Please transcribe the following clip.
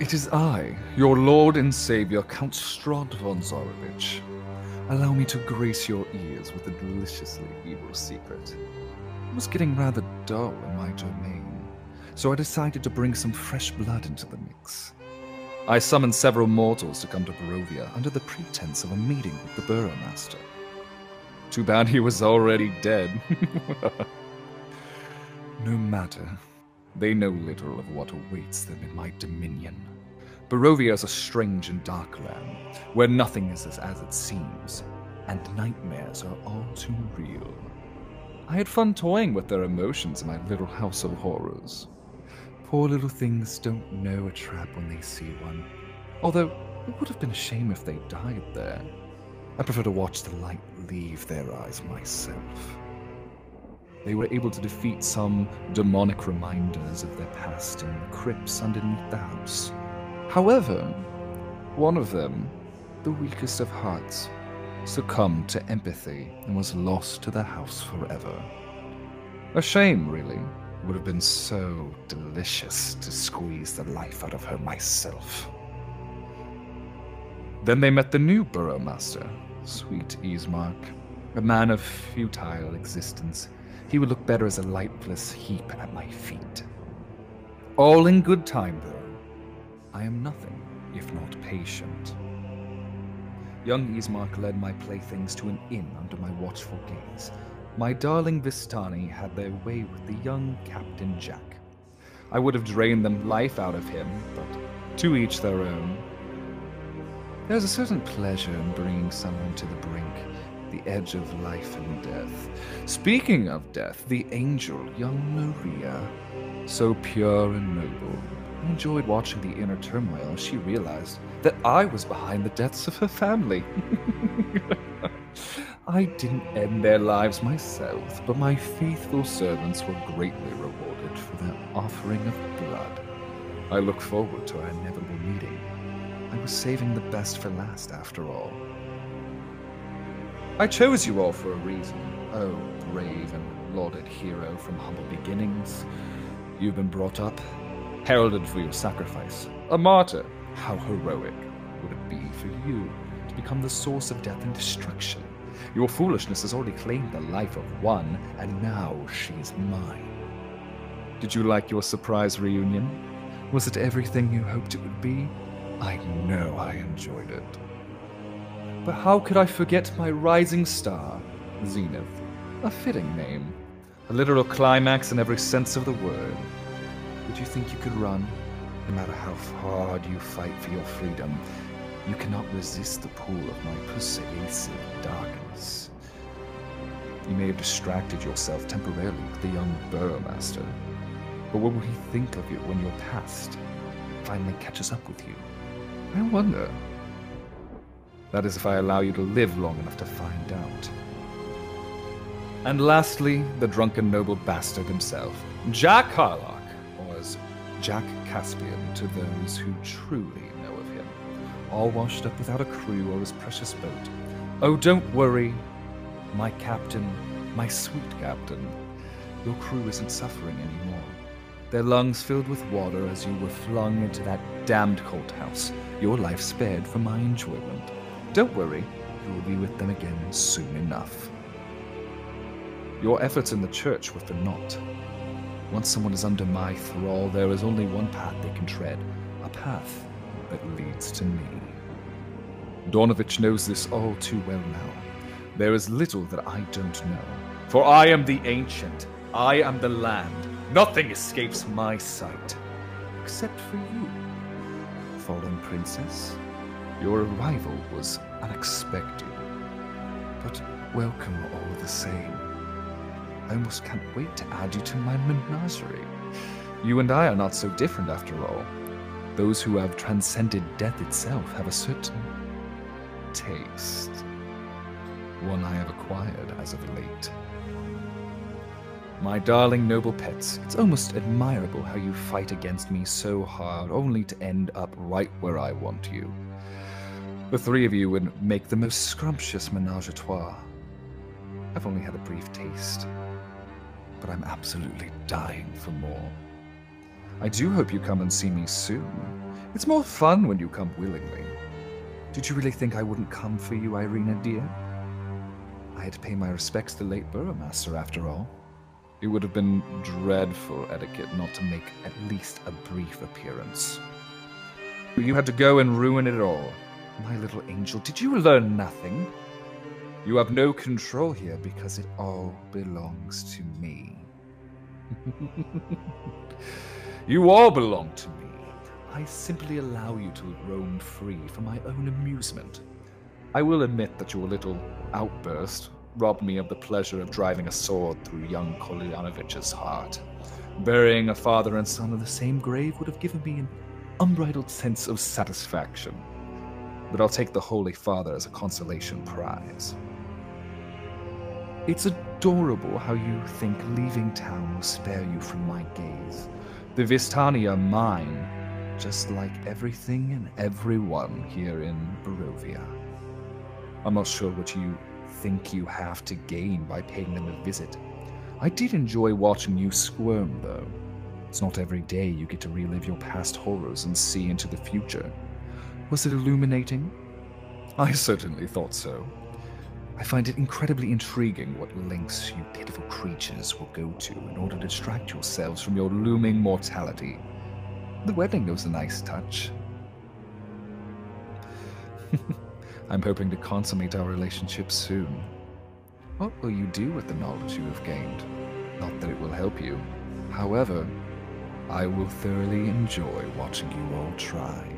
It is I, your lord and savior, Count Strahd von Zarovich. Allow me to grace your ears with a deliciously evil secret. It was getting rather dull in my domain, so I decided to bring some fresh blood into the mix. I summoned several mortals to come to Barovia under the pretense of a meeting with the Burgomaster. Too bad he was already dead. no matter. They know little of what awaits them in my dominion. Barovia is a strange and dark land, where nothing is as, it seems, and nightmares are all too real. I had fun toying with their emotions in my little house of horrors. Poor little things don't know a trap when they see one. Although, it would have been a shame if they died there. I prefer to watch the light leave their eyes myself. They were able to defeat some demonic reminders of their past in the crypts underneath the house. However, one of them, the weakest of hearts, succumbed to empathy and was lost to the house forever. A shame, really. It would have been so delicious to squeeze the life out of her myself. Then they met the new Burgomaster, sweet Ismark, a man of futile existence. He would look better as a lifeless heap at my feet. All in good time, though. I am nothing if not patient. Young Ismark led my playthings to an inn under my watchful gaze. My darling Vistani had their way with the young Captain Jack. I would have drained them life out of him, but to each their own. There's a certain pleasure in bringing someone to the brink, the edge of life and death. Speaking of death, the angel, young Maria, so pure and noble, I enjoyed watching the inner turmoil as she realized that I was behind the deaths of her family. I didn't end their lives myself, but my faithful servants were greatly rewarded for their offering of blood. I look forward to our inevitable meeting. I was saving the best for last, after all. I chose you all for a reason. Oh, brave and lauded hero from humble beginnings. You've been brought up, heralded for your sacrifice. A martyr. How heroic would it be for you to become the source of death and destruction? Your foolishness has already claimed the life of one, and now she's mine. Did you like your surprise reunion? Was it everything you hoped it would be? I know I enjoyed it. But how could I forget my rising star, Zenith? A fitting name. A literal climax in every sense of the word. Did you think you could run? No matter how hard you fight for your freedom, you cannot resist the pull of my persuasive darkness. You may have distracted yourself temporarily with the young Burgomaster, but what will he think of you when your past finally catches up with you? I wonder. That is if I allow you to live long enough to find out. And lastly, the drunken noble bastard himself, Jack Harlock, or as Jack Caspian to those who truly know of him, all washed up without a crew or his precious boat. Oh, don't worry, my captain, my sweet captain. Your crew isn't suffering anymore. Their lungs filled with water as you were flung into that damned cult house, your life spared for my enjoyment. Don't worry, you will be with them again soon enough. Your efforts in the church were for naught. Once someone is under my thrall, there is only one path they can tread a path that leads to me. Donavich knows this all too well now. There is little that I don't know. For I am the ancient, I am the land. Nothing escapes my sight. Except for you, fallen princess. Your arrival was unexpected, but welcome all the same. I almost can't wait to add you to my menagerie. You and I are not so different after all. Those who have transcended death itself have a certain taste. One I have acquired as of late. My darling noble pets, it's almost admirable how you fight against me so hard only to end up right where I want you. The three of you would make the most scrumptious menage a trois. I've only had a brief taste, but I'm absolutely dying for more. I do hope you come and see me soon. It's more fun when you come willingly. Did you really think I wouldn't come for you, Ireena, dear? I had to pay my respects to the late Burgomaster, after all. It would have been dreadful etiquette not to make at least a brief appearance. You had to go and ruin it all. My little angel, did you learn nothing? You have no control here because it all belongs to me. you all belong to me. I simply allow you to roam free for my own amusement. I will admit that your little outburst robbed me of the pleasure of driving a sword through young Kolyanovich's heart. Burying a father and son in the same grave would have given me an unbridled sense of satisfaction. But I'll take the Holy Father as a consolation prize. It's adorable how you think leaving town will spare you from my gaze. The Vistani are mine, just like everything and everyone here in Barovia. I'm not sure what you think you have to gain by paying them a visit. I did enjoy watching you squirm, though. It's not every day you get to relive your past horrors and see into the future. Was it illuminating? I certainly thought so. I find it incredibly intriguing what lengths you pitiful creatures will go to in order to distract yourselves from your looming mortality. The wedding was a nice touch. I'm hoping to consummate our relationship soon. What will you do with the knowledge you have gained? Not that it will help you. However, I will thoroughly enjoy watching you all try.